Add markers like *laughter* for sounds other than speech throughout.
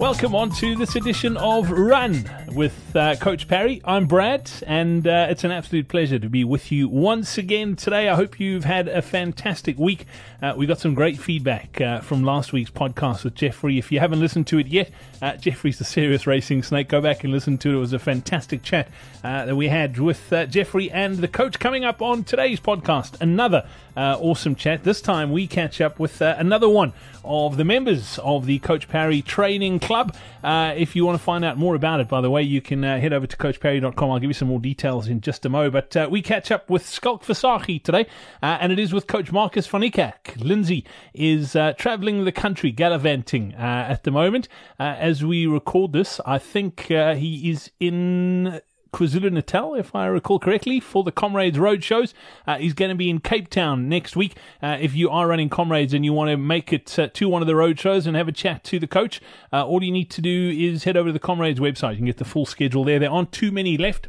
Welcome on to this edition of Run with uh, Coach Parry. I'm Brad, and uh, it's an absolute pleasure to be with you once again today. I hope you've had a fantastic week. Uh, we got some great feedback uh, from last week's podcast with Geoffrey. If you haven't listened to it yet, uh, Geoffrey's the serious racing snake. Go back and listen to it. It was a fantastic chat uh, that we had with Geoffrey and the coach. Coming up on today's podcast, another awesome chat. This time we catch up with another one of the members of the Coach Parry Training Club. if you want to find out more about it, by the way, you can head over to CoachParry.com. I'll give you some more details in just a mo. But we catch up with Schalk Visagie today, and it is with Coach Markus Niekerk. Lindsay is uh, traveling the country, gallivanting uh, at the moment. Uh, as we record this, I think uh, he is in KwaZulu Natal, if I recall correctly, for the Comrades Road shows. Uh, he's going to be in Cape Town next week. Uh, if you are running Comrades and you want to make it uh, to one of the road shows and have a chat to the coach, uh, all you need to do is head over to the Comrades website. You can get the full schedule there. There aren't too many left.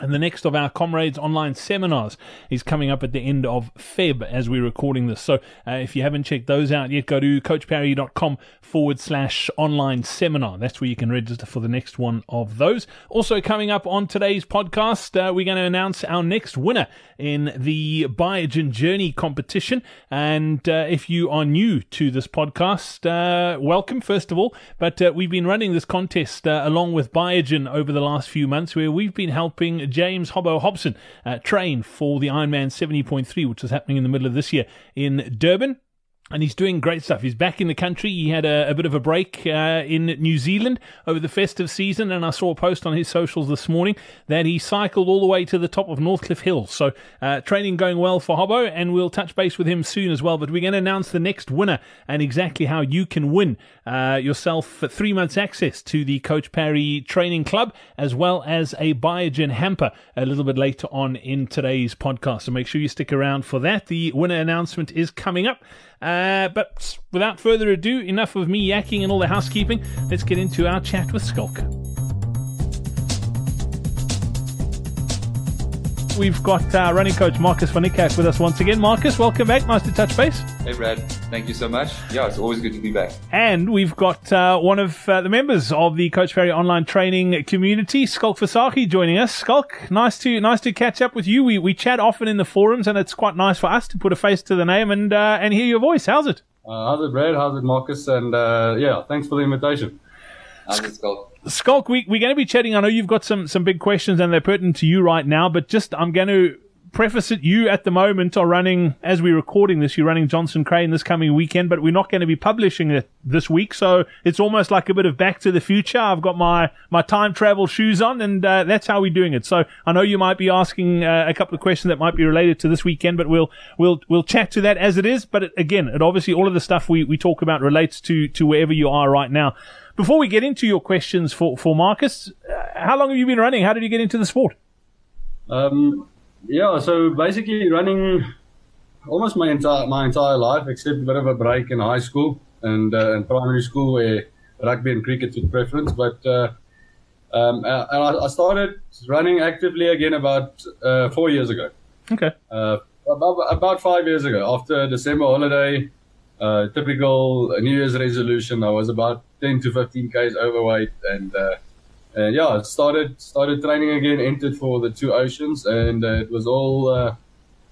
And the next of our Comrades online seminars is coming up at the end of Feb as we're recording this. So uh, if you haven't checked those out yet, go to coachparry.com forward slash online seminar. That's where you can register for the next one of those. Also coming up on today's podcast, uh, we're going to announce our next winner in the Biogen Journey competition. And uh, if you are new to this podcast, uh, welcome first of all. But uh, we've been running this contest uh, along with Biogen over the last few months where we've been helping James Hobbo Hobson uh, train for the Ironman 70.3, which is happening in the middle of this year in Durban and he's doing great stuff. He's back in the country. He had a, a bit of a break uh, in New Zealand over the festive season, and I saw a post on his socials this morning that he cycled all the way to the top of Northcliffe Hill. So uh, training going well for Hobbo, and we'll touch base with him soon as well. But we're going to announce the next winner and exactly how you can win uh, yourself three months access to the Coach Parry Training Club, as well as a Biogen hamper a little bit later on in today's podcast. So make sure you stick around for that. The winner announcement is coming up. Uh, but without further ado, enough of me yakking and all the housekeeping. Let's get into our chat with Schalk. We've got uh, running coach Markus van Niekerk with us once again. Markus, welcome back. Nice to touch base. Hey, Brad. Thank you so much. Yeah, it's always good to be back. And we've got uh, one of uh, the members of the Coach Parry online training community, Schalk Visagie, joining us. Schalk, nice to nice to catch up with you. We we chat often in the forums, and it's quite nice for us to put a face to the name and uh, and hear your voice. How's it? Uh, how's it, Brad? How's it, Markus? And uh, yeah, thanks for the invitation. How's it, Schalk? Schalk, we, we're going to be chatting. I know you've got some, some big questions and they're pertinent to you right now, but just I'm going to preface it. You at the moment are running, as we're recording this, you're running Johnson Crane this coming weekend, but we're not going to be publishing it this week. So it's almost like a bit of back to the future. I've got my, my time travel shoes on and uh, that's how we're doing it. So I know you might be asking uh, a couple of questions that might be related to this weekend, but we'll, we'll, we'll chat to that as it is. But it, again, it obviously all of the stuff we, we talk about relates to, to wherever you are right now. Before we get into your questions for, for Markus, uh, how long have you been running? How did you get into the sport? Um, yeah, so basically running almost my entire my entire life, except a bit of a break in high school and uh, in primary school where rugby and cricket took preference. But uh, um, and I, I, started running actively again about uh, four years ago. Okay. Uh, about, about five years ago, after December holiday, uh, typical New Year's resolution. I was about 10 to 15 k's overweight, and uh, and yeah, started started training again. Entered for the two oceans, and uh, it was all uh,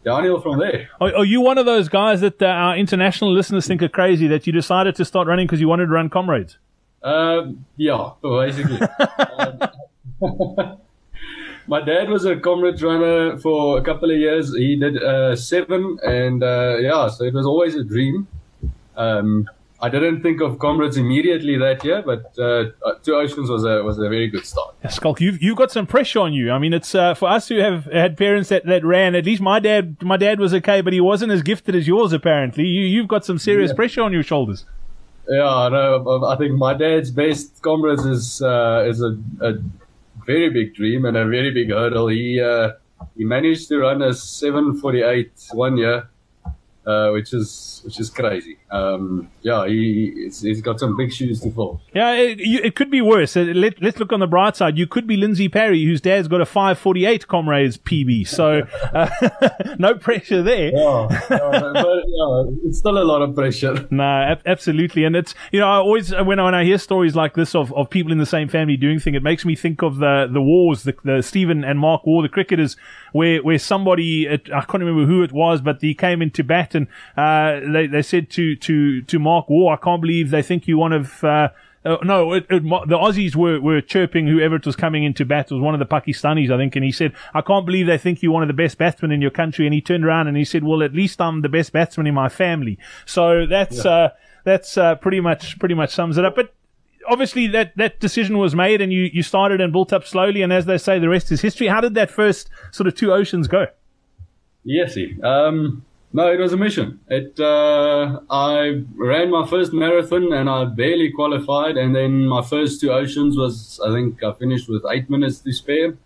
downhill from there. Are, are, you one of those guys that uh, our international listeners think are crazy that you decided to start running because you wanted to run comrades? Um, yeah, basically. *laughs* um, *laughs* my dad was a comrade runner for a couple of years. He did uh, seven, and uh, yeah, so it was always a dream. Um, I didn't think of comrades immediately that year, but uh, uh, Two Oceans was a was a very good start. Yeah, Schalk, you've you've got some pressure on you. I mean, it's uh, for us who have had parents that, that ran. At least my dad my dad was okay, but he wasn't as gifted as yours. Apparently, you you've got some serious yeah. pressure on your shoulders. Yeah, no, I think my dad's best comrades is uh, is a, a very big dream and a very big hurdle. He uh, he managed to run a 748 one year, uh, which is which is crazy. Um, yeah, he he's got some big shoes to fill. Yeah, it, you, it could be worse. Uh, let, let's look on the bright side. You could be Lindsay Parry, whose dad's got a 548 Comrades PB. So uh, *laughs* no pressure there. Yeah, yeah, but yeah, it's still a lot of pressure. *laughs* No, ab- absolutely. And it's, you know, I always, when I, when I hear stories like this of, of people in the same family doing things, it makes me think of the, the wars, the, the Stephen and Mark Waugh, the cricketers, where, where somebody, I can't remember who it was, but he came into bat and, uh, they, they said to, to, to Mark Waugh, I can't believe they think you one of, uh, uh, no, it, it, the Aussies were, were chirping whoever it was coming into bat. It was one of the Pakistanis, I think, and he said, I can't believe they think you're one of the best batsmen in your country. And he turned around and he said, well, at least I'm the best batsman in my family. So that's, yeah. uh, that's, uh, pretty much, pretty much sums it up. But obviously that, that decision was made and you, you started and built up slowly. And as they say, the rest is history. How did that first sort of two oceans go? Yes, um, no, it was a mission. It uh, I ran my first marathon and I barely qualified, and then my first two oceans was I think I finished with eight minutes to spare.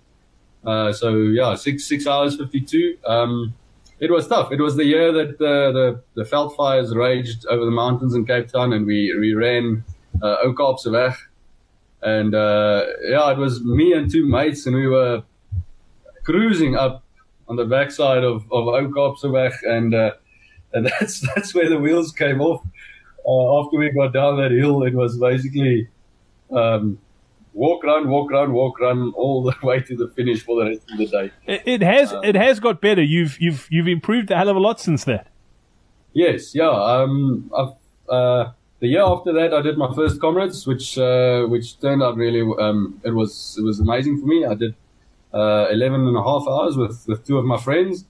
Uh, so yeah, six six hours fifty two. Um, it was tough. It was the year that uh, the the veld fires raged over the mountains in Cape Town, and we we ran uh, Ou Weg, and uh, yeah, it was me and two mates, and we were cruising up on the backside of of Ou and uh, and *laughs* that's that's where the wheels came off. Uh, after we got down that hill, it was basically um, walk, run, walk, run, walk, run, all the *laughs* way to the finish for the rest of the day. It, it has um, it has got better. You've you've you've improved a hell of a lot since that. Yes, yeah. Um, I've, uh, the year after that, I did my first comrades, which uh, which turned out really. Um, it was it was amazing for me. I did uh, 11 and a half hours with, with two of my friends.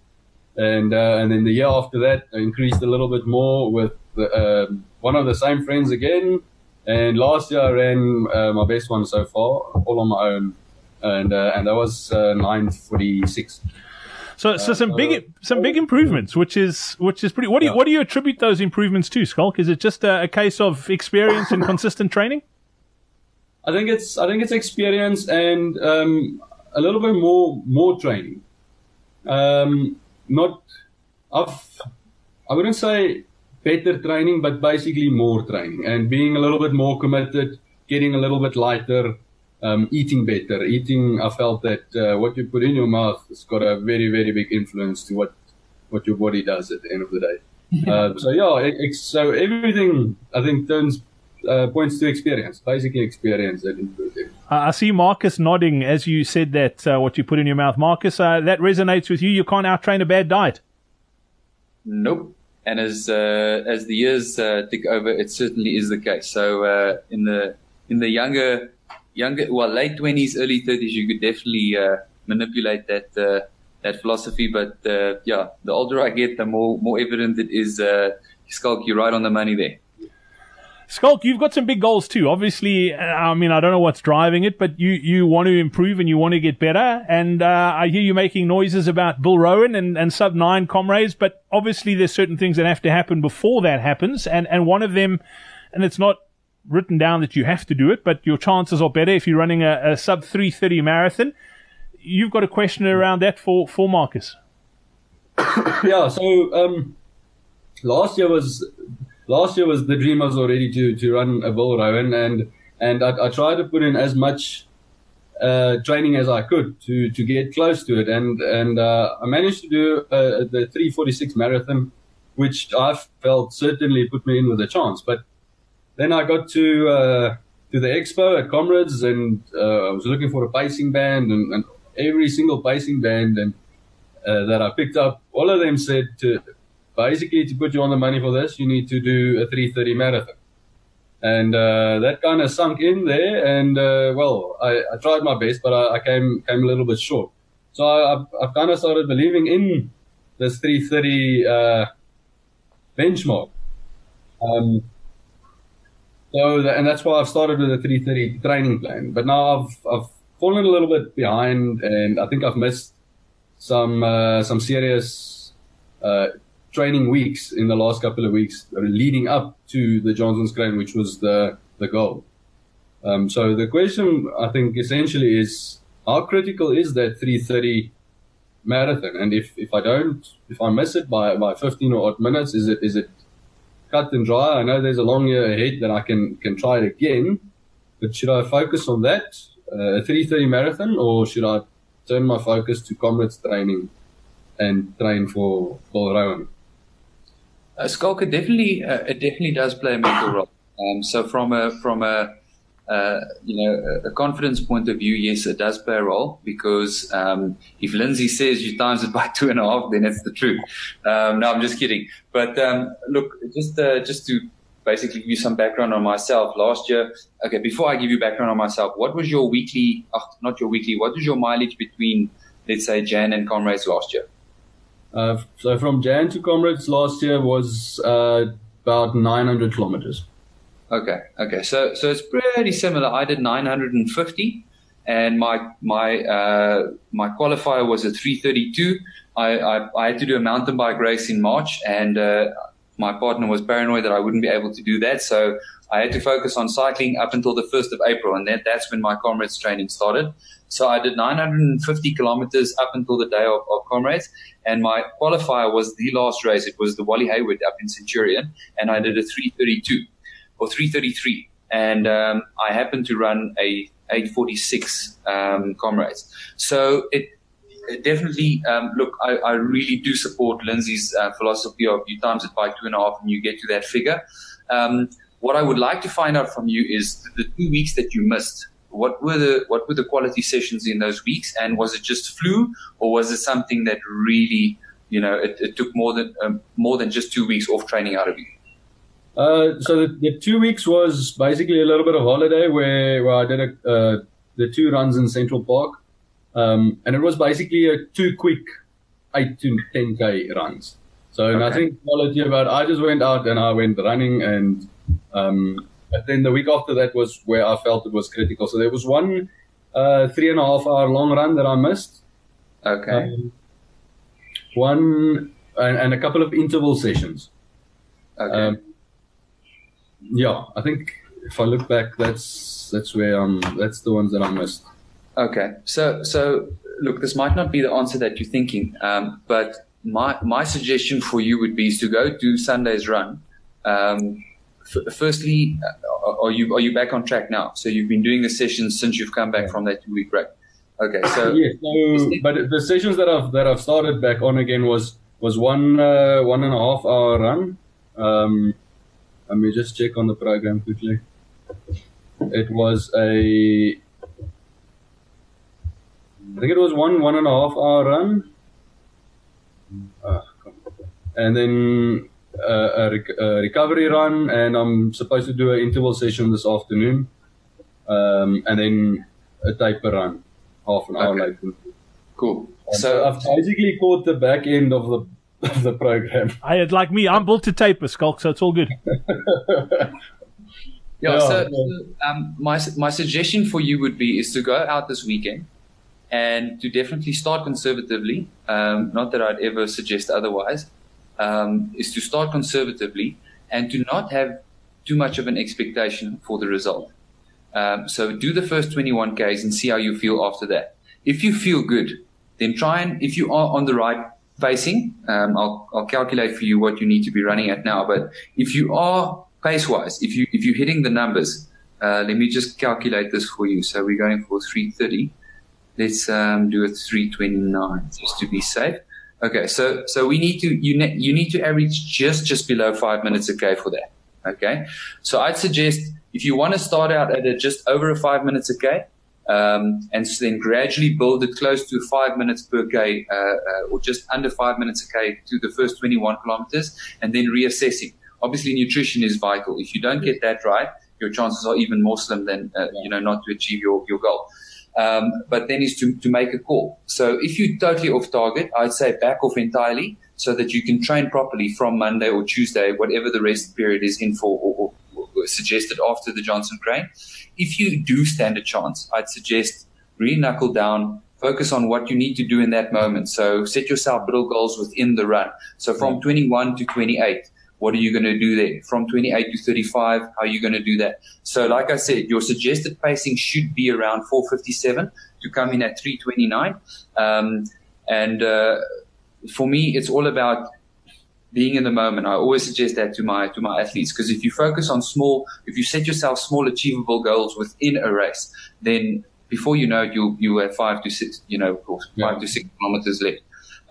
And, uh, and then the year after that, I increased a little bit more with the, uh, one of the same friends again. And last year I ran uh, my best one so far, all on my own. And, uh, and that was uh, 946. So, so some big, some big improvements, which is, which is pretty. What do you, what do you attribute those improvements to, Schalk? Is it just a, a case of experience and *laughs* consistent training? I think it's, I think it's experience and um, a little bit more more training. Um, not, I've, I wouldn't say better training, but basically more training and being a little bit more committed, getting a little bit lighter, um, eating better. Eating, I felt that uh, what you put in your mouth has got a very, very big influence to what, what your body does at the end of the day. Yeah. Uh, so yeah, it, so everything I think turns uh, points to experience, basically experience that improved it. Uh, I see Markus nodding as you said that uh, what you put in your mouth, Markus. Uh, that resonates with you. You can't outtrain a bad diet. Nope. And as uh, as the years uh, tick over, it certainly is the case. So in the in the younger younger well late twenties, early thirties, you could definitely manipulate that that philosophy. But yeah, the older I get, the more more evident it is. Schalk, you're right on the money there. Schalk, you've got some big goals too. Obviously, uh, I mean, I don't know what's driving it, but you, you want to improve and you want to get better. And uh, I hear you making noises about Bill Rowan and, and sub nine comrades, but obviously there's certain things that have to happen before that happens. And, and one of them, and it's not written down that you have to do it, but your chances are better if you're running a, a sub 330 marathon. You've got a question around that for, for Markus. *coughs* yeah, so um, last year was last year was the dream I was already to to run a Bill Rowan and and I, I tried to put in as much uh, training as I could to to get close to it. And and uh, I managed to do uh, the 346 marathon which I felt certainly put me in with a chance. But then I got to uh, to the expo at Comrades and uh, I was looking for a pacing band and, and every single pacing band and uh, that I picked up all of them said to basically to put you on the money for this, you need to do a 330 marathon. And uh, that kind of sunk in there. And uh, well, I, I, tried my best, but I, I, came came a little bit short. So I, have I've kind of started believing in this 330 uh, benchmark. Um, so and that's why I've started with a 330 training plan. But now I've I've fallen a little bit behind, and I think I've missed some uh, some serious uh, training weeks in the last couple of weeks leading up to the Johnson's Johnstown which was the, the goal. Um, so the question I think essentially is how critical is that 330 marathon? And if, if I don't, if I miss it by, by 15 or odd minutes, is it, is it cut and dry? I know there's a long year ahead that I can, can try it again, but should I focus on that, uh, a 330 marathon, or should I turn my focus to comrades training and train for Paul Rowan? Uh, Skalka definitely, uh, it definitely does play a mental role. Um, so from a, from a, uh, you know, a confidence point of view, yes, it does play a role because um, if Lindsay says you times it by *laughs* two and a half, then it's the truth. Um, no, I'm just kidding. But um, look, just uh, just to basically give you some background on myself. Last year, okay, before I give you background on myself, what was your weekly? Oh, not your weekly. What was your mileage between, let's say, Jan and Comrades last year? Uh, so from Jan to Comrades last year was uh, about 900 kilometers. Okay, okay. So so it's pretty similar. I did 950, and my my uh, my qualifier was a 332. I, I, I had to do a mountain bike race in March, and uh, my partner was paranoid that I wouldn't be able to do that. So I had to focus on cycling up until the 1st of April, and that, that's when my comrades training started. So I did 950 kilometers up until the day of, of comrades, and my qualifier was the last race. It was the Wally Hayward up in Centurion, and I did a 332 or 333. And um, I happened to run a 846 um, comrades. So it definitely, um, look, I, I, really do support Lindsay's uh, philosophy of you times it by two and a half and you get to that figure. Um, what I would like to find out from you is the two weeks that you missed. What were the what were the quality sessions in those weeks, and was it just flu, or was it something that really, you know, it, it took more than um, more than just two weeks off training out of you? Uh, so the, the, two weeks was basically a little bit of holiday where, where I did a, uh, the two runs in Central Park. Um, and it was basically a two quick eight to 10k runs. So okay. nothing quality about, I just went out and I went running and, um, but then the week after that was where I felt it was critical. So there was one, uh, three and a half hour long run that I missed. Okay. Um, one and, and, a couple of interval sessions. Okay. Um, yeah, I think if I look back, that's that's where um that's the ones that I missed. Okay, so so look, this might not be the answer that you're thinking, um, but my my suggestion for you would be to go do Sunday's run. Um, f- firstly, uh, are you are you back on track now? So you've been doing the sessions since you've come back from that two week break. Okay, so yes, so, but the sessions that I've that I've started back on again was was one uh, one and a half hour run. Um, let me just check on the program quickly. It was a, I think it was one one and a half hour run, uh, and then uh, a, rec- a, recovery run, and I'm supposed to do an interval session this afternoon, um, and then a taper run, half an hour okay. later. Cool. so I've basically caught the back end of the of the program. *laughs* I like me. I'm built to taper, Schalk, so it's all good. *laughs* yeah, yeah, so, so um, my my suggestion for you would be is to go out this weekend and to definitely start conservatively. Um, not that I'd ever suggest otherwise. Um, is to start conservatively and to not have too much of an expectation for the result. Um, so do the first 21 Ks and see how you feel after that. If you feel good, then try and if you are on the right pacing. Um, I'll, I'll calculate for you what you need to be running at now. But if you are pace wise, if you if you're hitting the numbers, uh, let me just calculate this for you. So we're going for 330. Let's um, do a 329 just to be safe. Okay, so so we need to you ne- you need to average just just below five minutes a k for that. Okay, so I'd suggest if you want to start out at a just over a five minutes a k, um, and so then gradually build it close to five minutes per k, uh, uh, or just under five minutes a k to the first 21 kilometers, and then reassessing. Obviously, nutrition is vital. If you don't get that right, your chances are even more slim than uh, you know not to achieve your your goal. Um, but then is to to make a call. So if you're totally off target, I'd say back off entirely so that you can train properly from Monday or Tuesday, whatever the rest period is in for, or, or, or suggested after the Johnson Crane if you do stand a chance, I'd suggest really knuckle down, focus on what you need to do in that moment. So set yourself little goals within the run. So from 21 to 28, What are you going to do there? From 28 to 35, how are you going to do that? So, like I said, your suggested pacing should be around 457 to come in at 329. Um, and uh, for me, it's all about being in the moment. I always suggest that to my to my athletes because if you focus on small, if you set yourself small achievable goals within a race, then before you know it, you you have five to six, you know, five yeah. to six kilometers left.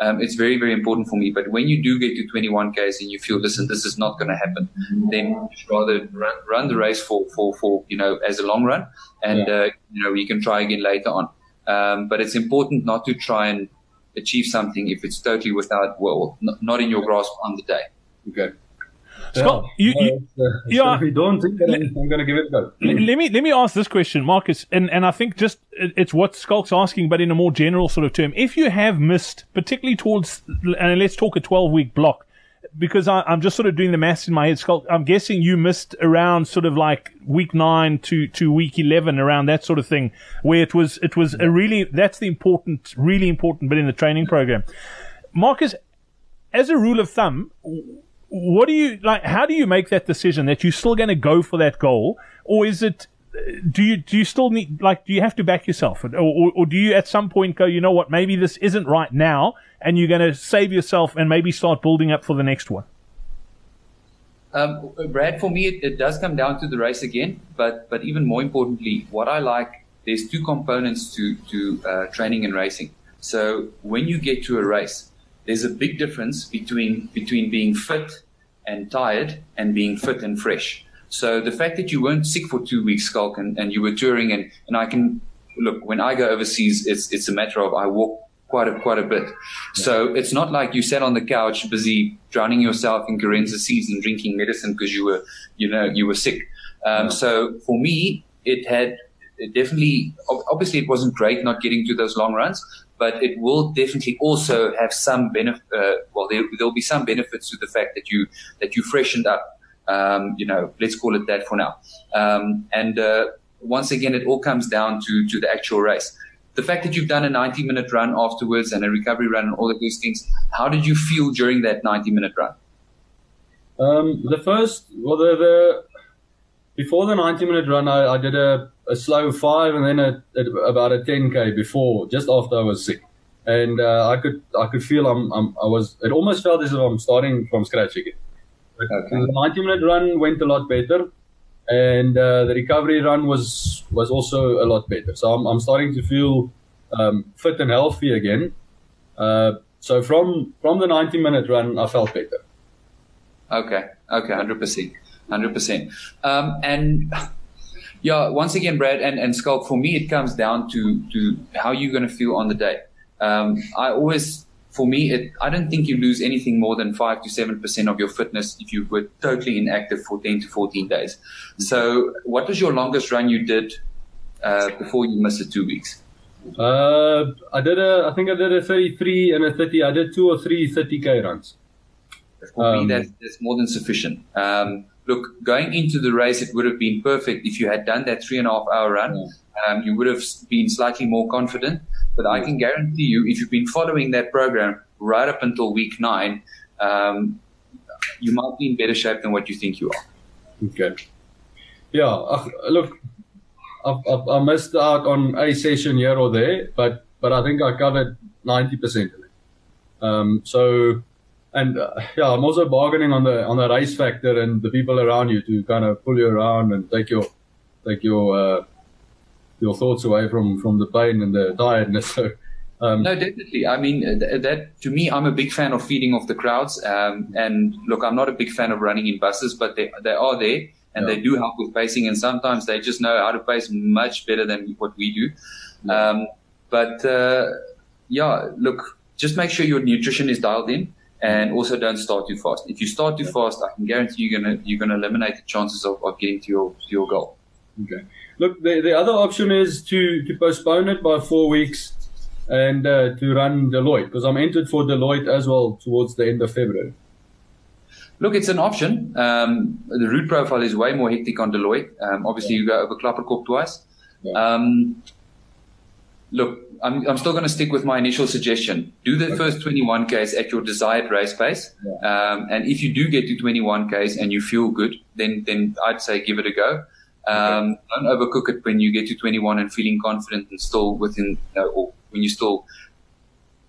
Um, it's very very important for me. But when you do get to 21 k's and you feel, listen, this is not going to happen, then rather run, run the race for for for you know as a long run, and yeah. uh, you know you can try again later on. Um, but it's important not to try and achieve something if it's totally without well not in your grasp on the day. Okay. Scott, yeah, you, you, uh, yeah. You don't think that I'm going to give it a go. let me let me ask this question, Markus, and and I think just it's what Schalk's asking, but in a more general sort of term. If you have missed, particularly towards, and let's talk a 12 week block, because I, am just sort of doing the maths in my head. Schalk, I'm guessing you missed around sort of like week nine to, to week 11, around that sort of thing, where it was, it was a really, that's the important, really important bit in the training program. Markus, as a rule of thumb, what do you like? How do you make that decision that you're still going to go for that goal, or is it? Do you do you still need like do you have to back yourself, or, or, or do you at some point go, you know what, maybe this isn't right now, and you're going to save yourself and maybe start building up for the next one? Um, Brad, for me, it, it, does come down to the race again, but but even more importantly, what I like, there's two components to to uh, training and racing. So when you get to a race, there's a big difference between between being fit and tired and being fit and fresh. So the fact that you weren't sick for two weeks, Schalk, and, and you were touring, and, and I can look when I go overseas, it's it's a matter of I walk quite a quite a bit. Yeah. So it's not like you sat on the couch busy drowning yourself in Corenza Cs and drinking medicine because you were you know you were sick. Um, yeah. So for me, it had it definitely obviously it wasn't great not getting to those long runs, but it will definitely also have some benefit. Uh, well, there, will be some benefits to the fact that you that you freshened up. Um, you know, let's call it that for now. Um, and uh, once again, it all comes down to to the actual race the fact that you've done a 90 minute run afterwards and a recovery run and all of those things, how did you feel during that 90 minute run? Um, the first, well, the, the, before the 90 minute run, I, I did a, a, slow five and then a, a, about a 10k before, just after I was sick, and uh, I could I could feel I'm, I'm, i was it almost felt as if I'm starting from scratch again. Okay. The 90 minute run went a lot better and uh, the recovery run was was also a lot better. So I'm, I'm starting to feel um, fit and healthy again. Uh, so from from the 90 minute run, I felt better. Okay, okay, hundred percent, hundred percent. Um, and yeah, once again, Brad and and Schalk, for me, it comes down to to how you're going to feel on the day. Um, I always for me, it, I don't think you lose anything more than five to seven percent of your fitness if you were totally inactive for ten to fourteen days. So, what was your longest run you did uh, before you missed the two weeks? Uh, I did a, I think I did a thirty-three and a thirty. I did two or three 30k runs. For um, me, that's, that's more than sufficient. Um, look, going into the race, it would have been perfect if you had done that three and a half hour run. Um, you would have been slightly more confident. But I can guarantee you, if you've been following that program right up until week nine, um, you might be in better shape than what you think you are. Okay. Yeah. Uh, look, I, I, I, missed out on a session here or there, but but I think I covered ninety percent of it. Um, so, and uh, yeah, I'm also bargaining on the on the race factor and the people around you to kind of pull you around and take your take your uh, your thoughts away from from the pain and the tiredness. *laughs* So, um, no, definitely. I mean, th- that to me, I'm a big fan of feeding off the crowds. Um, and look, I'm not a big fan of running in buses, but they they are there and yeah. they do help with pacing. And sometimes they just know how to pace much better than what we do. Yeah. Um, but uh, yeah, look, just make sure your nutrition is dialed in. And also don't start too fast. If you start too fast, I can guarantee you're gonna you're gonna eliminate the chances of, of getting to your to your goal. Okay. Look, the, the other option is to, to postpone it by four weeks and uh, to run Deloitte because I'm entered for Deloitte as well towards the end of February. Look, it's an option. Um, the route profile is way more hectic on Deloitte. Um, obviously, yeah. you go over Klapperkop twice. Yeah. Um, look, I'm, I'm still going to stick with my initial suggestion. Do the okay. first 21Ks at your desired race pace. Yeah. Um, and if you do get to 21Ks and you feel good, then, then I'd say give it a go. Um, okay. Don't overcook it when you get to 21 and feeling confident and still within, you know, or when you're still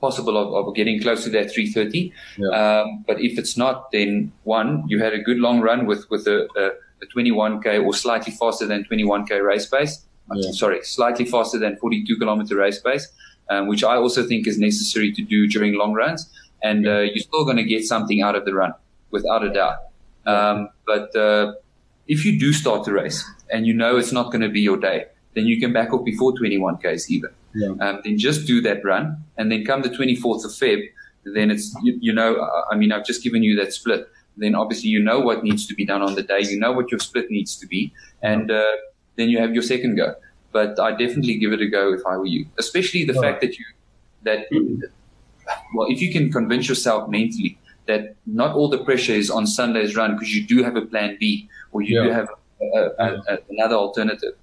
possible of, of getting close to that 330. Yeah. Um, but if it's not, then one, you had a good long run with, with a, a, a 21K or slightly faster than 21K race pace. Yeah. Sorry, slightly faster than 42 kilometer race pace, um, which I also think is necessary to do during long runs. And uh, you're still going to get something out of the run, without a doubt. Um, but uh, if you do start the race and you know it's not going to be your day, then you can back up before 21Ks even. Yeah. Um, then just do that run. And then come the 24th of Feb, then it's, you, you, know, I mean, I've just given you that split. Then obviously you know what needs to be done on the day. You know what your split needs to be. And, uh, then you have your second go. But I definitely give it a go if I were you, especially the fact that you, that, well, if you can convince yourself mentally that not all the pressure is on Sunday's run because you do have a plan B or you yeah. do have a, a, a, another alternative.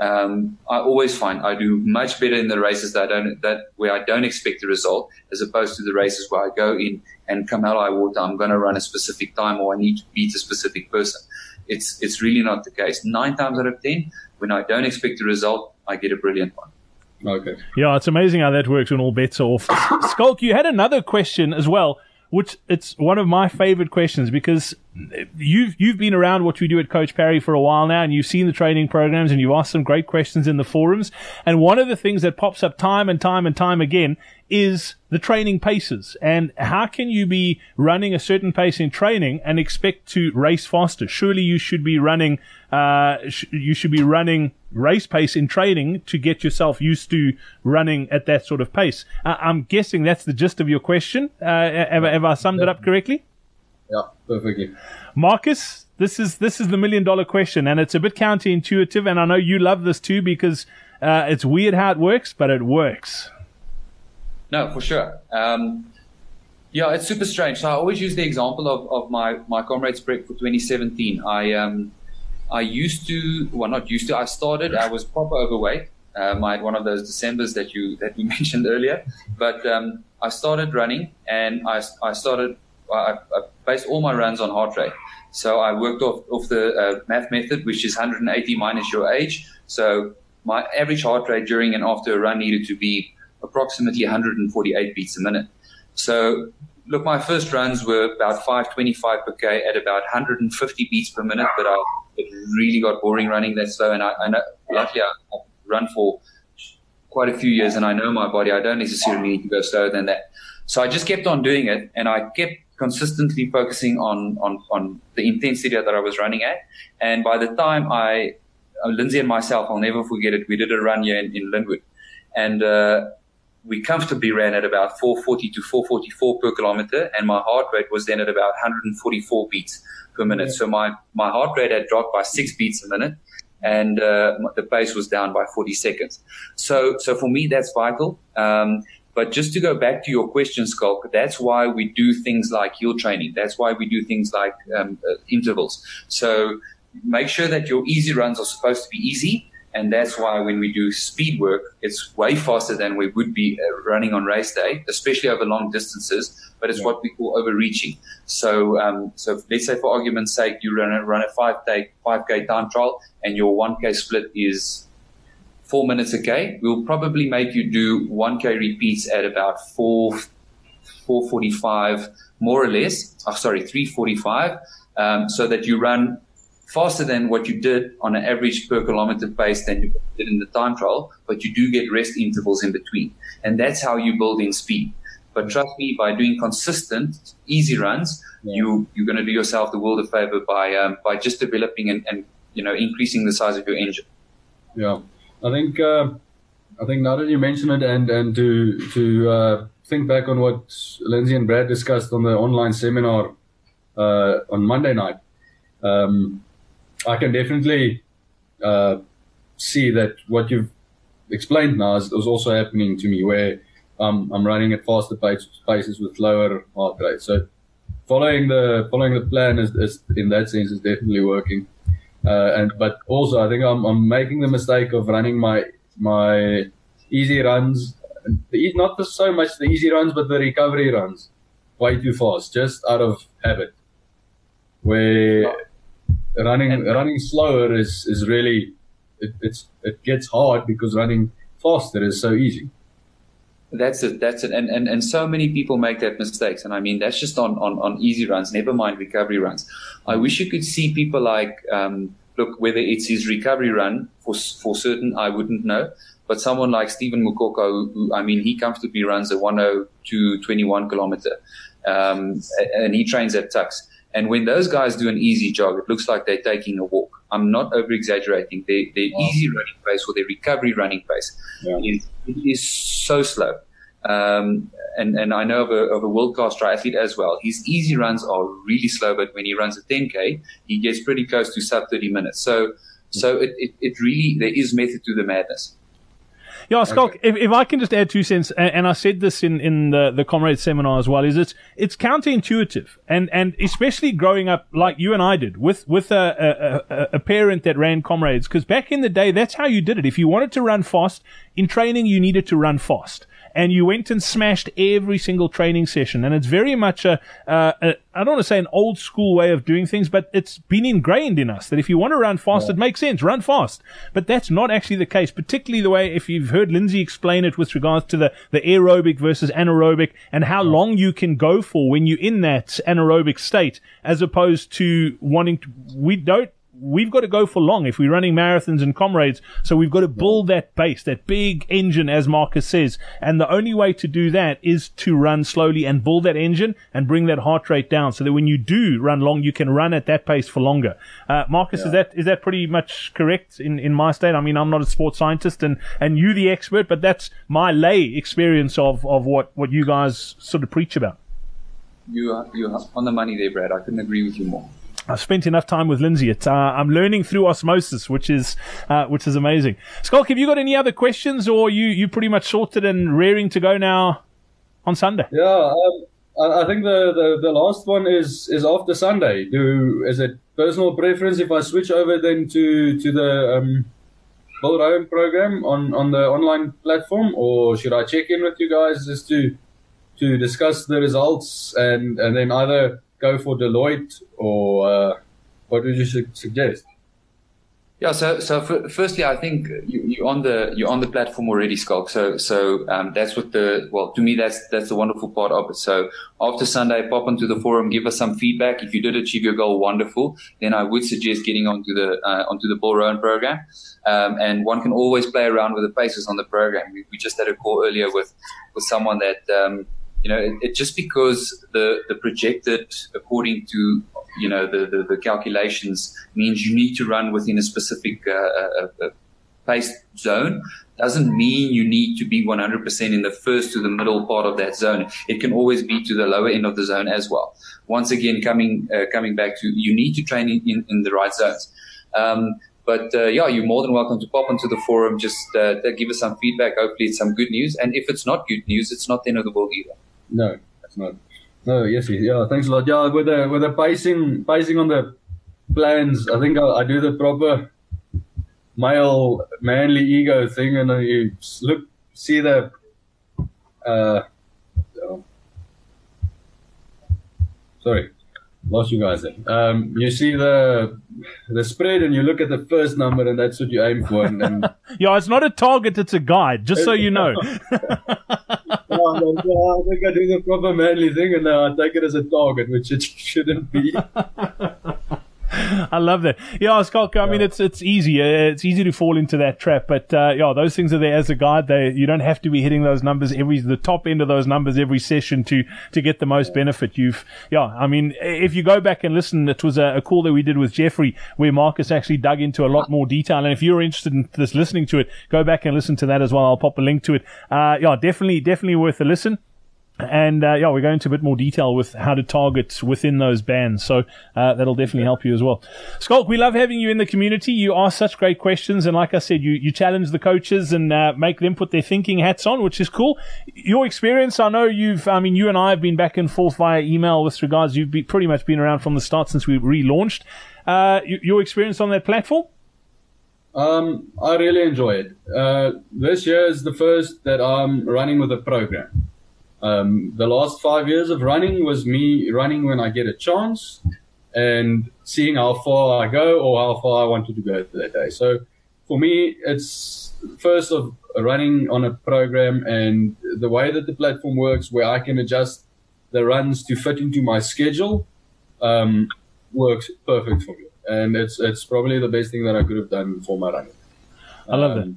Um, I always find I do much better in the races that I don't, that where I don't expect the result as opposed to the races where I go in and come out high water. I'm going to run a specific time or I need to beat a specific person. It's, it's really not the case. Nine times out of 10, when I don't expect a result, I get a brilliant one. Okay. Yeah, it's amazing how that works when all bets are off. Schalk, you had another question as well which it's one of my favorite questions because you've you've been around what we do at Coach Parry for a while now, and you've seen the training programs, and you've asked some great questions in the forums. And one of the things that pops up time and time and time again is the training paces. And how can you be running a certain pace in training and expect to race faster? Surely you should be running, uh, sh- you should be running race pace in training to get yourself used to running at that sort of pace. Uh, I'm guessing that's the gist of your question. Uh, have, have I summed it up correctly? Yeah, perfectly. Markus, this is this is the million dollar question, and it's a bit counterintuitive, and I know you love this too because uh, it's weird how it works, but it works. No, for sure. Um, yeah, it's super strange. So I always use the example of, of my, my comrades prep for 2017. I, um, I used to, well, not used to, I started, I was proper overweight. Um, I had one of those Decembers that you, that you *laughs* mentioned earlier, but, um, I started running and I, I started, I, I based all my runs on heart rate. So I worked off, off the uh, MAF method, which is 180 minus your age. So my average heart rate during and after a run needed to be approximately 148 beats a minute. So look, my first runs were about 525 per K at about 150 beats per minute, but I, it really got boring running that slow. And I, I know, luckily I, I've run for quite a few years and I know my body. I don't necessarily need to go slower than that. So I just kept on doing it and I kept consistently focusing on, on, on the intensity that I was running at. And by the time I, uh, Lindsay and myself, I'll never forget it. We did a run here in, in Lynnwood and, uh, we comfortably ran at about 440 to 444 per kilometer, and my heart rate was then at about 144 beats per minute. Yeah. So my, my heart rate had dropped by six beats a minute, and uh, the pace was down by 40 seconds. So, so for me, that's vital. Um, but just to go back to your question, Schalk, that's why we do things like hill training. That's why we do things like um, uh, intervals. So make sure that your easy runs are supposed to be easy and that's why when we do speed work, it's way faster than we would be uh, running on race day, especially over long distances. But it's yeah. what we call overreaching. So, um, so let's say for argument's sake, you run a, run a five day, 5k time trial and your 1k split is four minutes a k. We'll probably make you do 1k repeats at about four, 445 more or less. Oh, sorry, 345. Um, so that you run faster than what you did on an average per kilometer pace than you did in the time trial, but you do get rest intervals in between. And that's how you build in speed. But trust me, by doing consistent, easy runs, yeah. you, you're going to do yourself the world of favor by, um, by just developing and, and, you know, increasing the size of your engine. Yeah. I think, uh, I think now that you mention it and, and to, to, uh, think back on what Lindsay and Brad discussed on the online seminar, uh, on Monday night, um, I can definitely uh, see that what you've explained now is, is, also happening to me, where um, I'm running at faster pace, paces with lower heart rate. So following the following the plan is, is in that sense is definitely working. Uh, and but also I think I'm, I'm making the mistake of running my my easy runs, the, not the, so much the easy runs, but the recovery runs way too fast, just out of habit. Where running and, running slower is is really it, it's it gets hard because running faster is so easy. That's it. That's it. And, and, and so many people make that mistakes. And I mean, that's just on, on, on easy runs, never mind recovery runs. I wish you could see people like, um, look, whether it's his recovery run for, for certain, I wouldn't know. But someone like Stephen Mokoka, who, who, I mean, he comfortably runs a 102.21 kilometer. Um, and he trains at Tuks. And when those guys do an easy jog, it looks like they're taking a walk. I'm not over exaggerating. Their, their wow. easy running pace or their recovery running pace yeah. is, is so slow. Um, and, and I know of a, of a world class triathlete as well. His easy runs are really slow, but when he runs a 10K, he gets pretty close to sub 30 minutes. So, so it, it, it really, there is method to the madness. Yeah, Schalk, okay. if, if I can just add two cents, and, and, I said this in, in the, the comrade seminar as well, is it's, it's counterintuitive. And, and especially growing up like you and I did with, with a, a, a parent that ran comrades, because back in the day, that's how you did it. If you wanted to run fast, in training, you needed to run fast and you went and smashed every single training session. And it's very much a, uh, a I don't want to say an old school way of doing things, but it's been ingrained in us that if you want to run fast, yeah. it makes sense. Run fast. But that's not actually the case, particularly the way if you've heard Lindsay explain it with regards to the, the aerobic versus anaerobic and how long you can go for when you're in that anaerobic state as opposed to wanting to, we don't we've got to go for long if we're running marathons and comrades. So we've got to build that base, that big engine, as Markus says. And the only way to do that is to run slowly and build that engine and bring that heart rate down so that when you do run long, you can run at that pace for longer. Uh, Markus, yeah. is that, is that pretty much correct in, in my state? I mean, I'm not a sports scientist and, and you the expert, but that's my lay experience of, of what, what you guys sort of preach about. You are, you are on the money there, Brad. I couldn't agree with you more. I've spent enough time with Lindsay. It's, uh, I'm learning through osmosis, which is uh, which is amazing. Schalk, have you got any other questions, or you you pretty much sorted and rearing to go now on Sunday? Yeah, um, I, think the, the, the last one is is after Sunday. Do is it personal preference if I switch over then to to the um, program on on the online platform, or should I check in with you guys just to to discuss the results and and then either go for Deloitte or uh, what would you su- suggest? Yeah, so so f- firstly, I think you, you're on the you're on the platform already, Schalk. So so um, that's what the well to me that's that's the wonderful part of it. So after Sunday, pop onto the forum, give us some feedback. If you did achieve your goal, wonderful. Then I would suggest getting onto the uh, onto the Bill Rowan program. Um, and one can always play around with the paces on the program. We, we just had a call earlier with with someone that um, you know, it, it, just because the, the projected according to, you know, the, the, the calculations means you need to run within a specific uh, uh, uh pace zone doesn't mean you need to be 100% in the first to the middle part of that zone. It can always be to the lower end of the zone as well. Once again, coming, uh, coming back to, you need to train in, in, the right zones. Um, but uh, yeah, you're more than welcome to pop onto the forum. Just uh, give us some feedback. Hopefully, it's some good news. And if it's not good news, it's not the end of the world either. No, it's not. No, yes, yeah. Thanks a lot. Yeah, with the with the pacing pacing on the plans, I think I, I do the proper male manly ego thing, and then you look see the. Uh, sorry, lost you guys there. Um, you see the the spread, and you look at the first number, and that's what you aim for. And, and *laughs* yeah, it's not a target; it's a guide. Just so you know. *laughs* I think I do the proper manly thing, and uh, I take it as a target, which it *laughs* shouldn't be. *laughs* *laughs* I love that. Yeah, Schalk. I mean, it's it's easy. Uh, it's easy to fall into that trap. But uh, yeah, those things are there as a guide. They you don't have to be hitting those numbers every the top end of those numbers every session to to get the most benefit. You've yeah. I mean, if you go back and listen, it was a, a call that we did with Geoffrey where Markus actually dug into a lot more detail. And if you're interested in this listening to it, go back and listen to that as well. I'll pop a link to it. Uh, yeah, definitely definitely worth a listen. And uh, yeah, we go into a bit more detail with how to target within those bands. So uh, that'll definitely help you as well. Schalk, we love having you in the community. You ask such great questions. And like I said, you, you challenge the coaches and uh, make them put their thinking hats on, which is cool. Your experience, I know you've, I mean, you and I have been back and forth via email with regards. You've be, pretty much been around from the start since we relaunched. Uh, your experience on that platform? Um, I really enjoy it. Uh, this year is the first that I'm running with a program. Um, the last five years of running was me running when I get a chance and seeing how far I go or how far I wanted to go that day. So for me, it's first of running on a program and the way that the platform works where I can adjust the runs to fit into my schedule um, works perfect for me. And it's it's probably the best thing that I could have done for my running. I love um, that.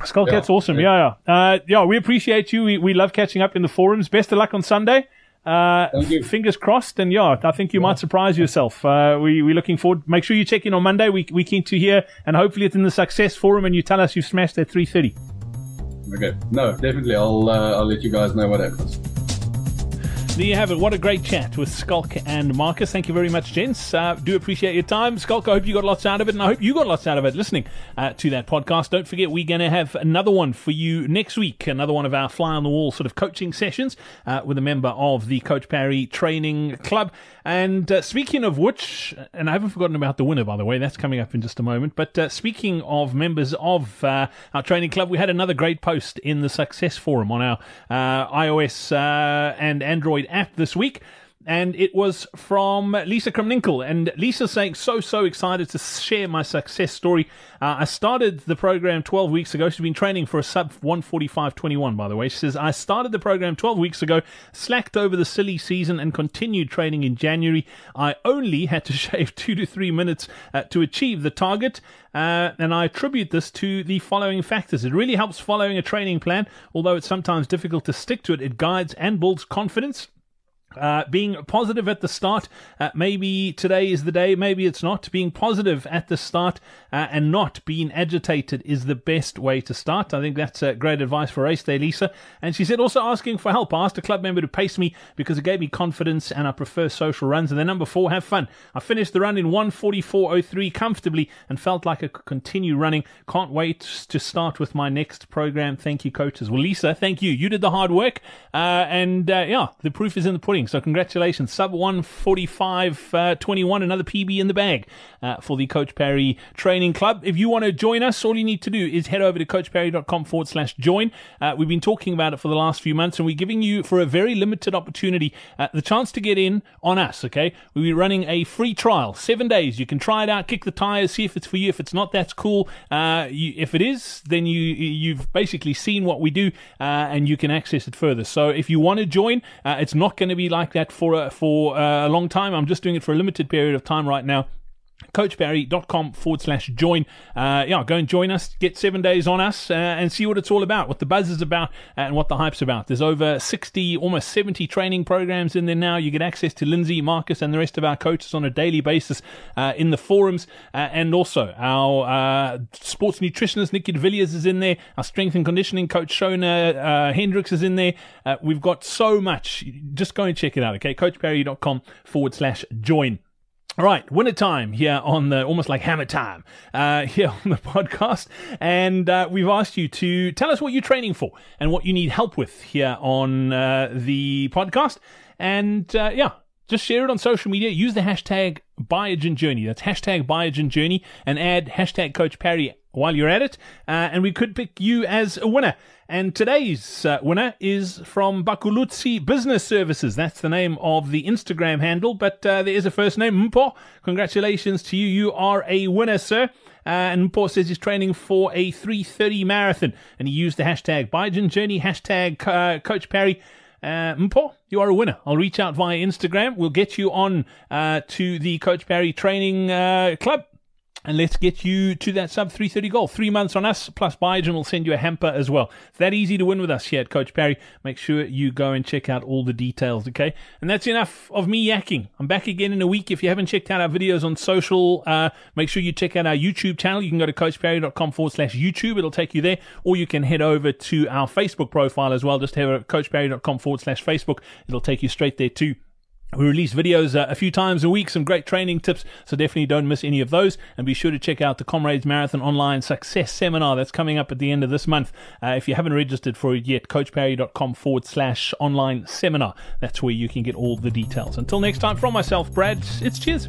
Skullcat's yeah, awesome. Yeah, yeah. Uh, yeah, we appreciate you. We, we love catching up in the forums. Best of luck on Sunday. Uh, fingers crossed, and yeah, I think you yeah. might surprise yourself. Uh, we we're looking forward. Make sure you check in on Monday. We we keen to hear, and hopefully it's in the success forum, and you tell us you've smashed that three thirty. Okay, no, definitely. I'll uh, I'll let you guys know what happens. There you have it. What a great chat with Schalk and Markus. Thank you very much, gents. Uh, do appreciate your time. Schalk, I hope you got lots out of it, and I hope you got lots out of it listening uh, to that podcast. Don't forget, we're going to have another one for you next week, another one of our fly on the wall sort of coaching sessions uh, with a member of the Coach Parry Training Club. And uh, speaking of which, and I haven't forgotten about the winner, by the way, that's coming up in just a moment. But uh, speaking of members of uh, our training club, we had another great post in the Success Forum on our iOS and Android app this week and it was from Lisa Krumninkel. And Lisa saying, so, so excited to share my success story. Uh, I started the program 12 weeks ago. She's been training for a sub 145.21, by the way. She says, I started the program 12 weeks ago, slacked over the silly season, and continued training in January. I only had to *laughs* shave two to three minutes uh, to achieve the target. Uh, and I attribute this to the following factors. It really helps following a training plan, although it's sometimes difficult to stick to it. It guides and builds confidence. Uh, being positive at the start, uh, maybe today is the day, maybe it's not. Being positive at the start uh, and not being agitated is the best way to start. I think that's uh, great advice for Race Day, Lisa. And she said also asking for help. I asked a club member to pace me because it gave me confidence and I prefer social runs. And then number four, have fun. I finished the run in 144.03 comfortably and felt like I could continue running. Can't wait to start with my next program. Thank you, coaches. Well, Lisa, thank you. You did the hard work. Uh, and uh, yeah, the proof is in the pudding. So congratulations. Sub 145 uh, 21, another PB in the bag uh, for the Coach Parry Training Club. If you want to join us, all you need to do is head over to coachparry.com forward slash join. Uh, we've been talking about it for the last few months and we're giving you, for a very limited opportunity, uh, the chance to get in on us, okay? We'll be running a free trial, seven days. You can try it out, kick the tires, see if it's for you. If it's not, that's cool. Uh, you, if it is, then you, you've basically seen what we do uh, and you can access it further. So if you want to join, it's not going to be like that for a, for uh, a long time. I'm just doing it for a limited period of time right now coachparry.com forward slash join. Uh, yeah, go and join us, get seven days on us, uh, and see what it's all about, what the buzz is about, and what the hype's about. There's over 60, almost 70 training programs in there now. You get access to Lindsay, Markus, and the rest of our coaches on a daily basis uh, in the forums, uh, and also our uh, sports nutritionist, Nikki Villiers, is in there. Our strength and conditioning coach, Shona uh, Hendricks, is in there. we've got so much. Just go and check it out, okay? coachparry.com forward slash join. All right, winter time here on the almost like hammer time uh, *laughs* here on the podcast, and uh, we've asked you to tell us what you're training for and what you need help with here on uh, the podcast, and uh, yeah, just share it on social media. Use the hashtag Biogen Journey. That's hashtag Biogen Journey, and add hashtag Coach Parry while you're at it, uh, and we could pick you as a winner. And today's uh, winner is from Baqulutsi Business Services. That's the name of the Instagram handle, but uh, there is a first name, Mpho. Congratulations to you. You are a winner, sir. Uh, and Mpho says he's training for a 330 marathon, and he used the hashtag Biogen Journey, hashtag uh, Coach Parry. Uh, Mpho, you are a winner. I'll reach out via Instagram. We'll get you on uh, to the Coach Parry Training uh, Club and let's get you to that sub 330 goal. Three months on us, plus Biogen will send you a hamper as well. It's that easy to win with us here at Coach Parry. Make sure you go and check out all the details, okay? And that's enough of me yakking. I'm back again in a week. If you haven't checked out our videos on social, uh, make sure you check out our YouTube channel. You can go to coachparry.com forward slash YouTube. It'll take you there. Or you can head over to our Facebook profile as well. Just head over to coachparry.com forward slash Facebook. It'll take you straight there too. We release videos uh, a few times a week, some great training tips, so definitely don't miss any of those. And be sure to check out the Comrades Marathon Online Success Seminar that's coming up at the end of this month. Uh, if you haven't registered for it yet, coachparry.com forward slash online seminar. That's where you can get all the details. Until next time, from myself, Brad, it's cheers.